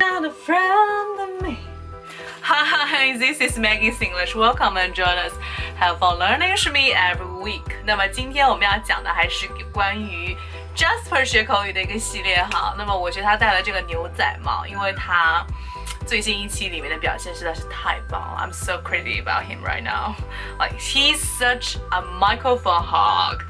Not a friend of me. Hi, this is Maggie's English. Welcome and join us. Have fun learning with me every week. 那么今天我们要讲的还是关于 Jasper 学口语的一个系列哈。那么我觉得他戴了这个牛仔帽，因为他最近一期里面的表现实在是太棒了。I'm so crazy about him right now. Like he's such a microphone hog.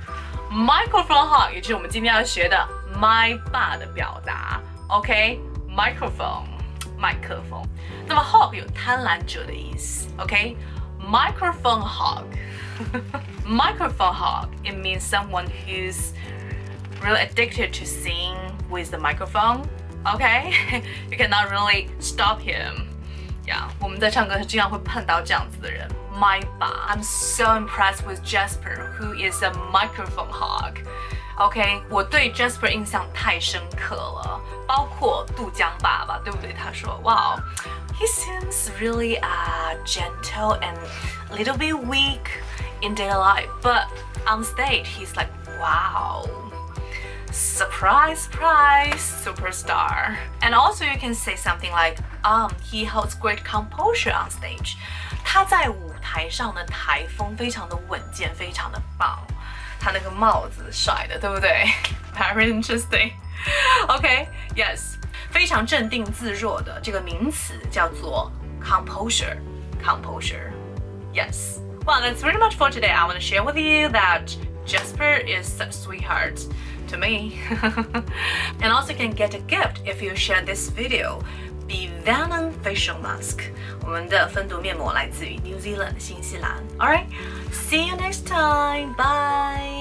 Microphone hog 也就是我们今天要学的 my 爸的表达。OK，microphone、 okay? 麦克风。那么 hog 有贪婪者的意思。OK，microphone、okay? hog。microphone hog it means someone who's really addicted to sing with the microphone. Okay, you cannot really stop him. Yeah，我们在唱歌是经常会碰到这样子的人。My i am so impressed with Jasper, who is a microphone hog. OK，我对 Jasper 印象太深刻了，包括杜江爸爸，对不对？他说，Wow, he seems really uh gentle and a little bit weak in daily life, but on stage he's like, wow. Surprise, surprise, superstar. And also you can say something like, um, he holds great composure on stage. 他在舞台上的台风非常的稳健，非常的棒。 他那个帽子帅的，对不对？Very interesting. OK, yes，非常镇定自若的这个名词叫做 composure. Composure. Yes. Well, that's pretty much for today. I want to share with you that Jasper is such sweetheart to me. and also can get a gift if you share this video. Be Venom Facial Mask，我们的分毒面膜来自于 New Zealand 新西兰。Alright, see you next time. Bye.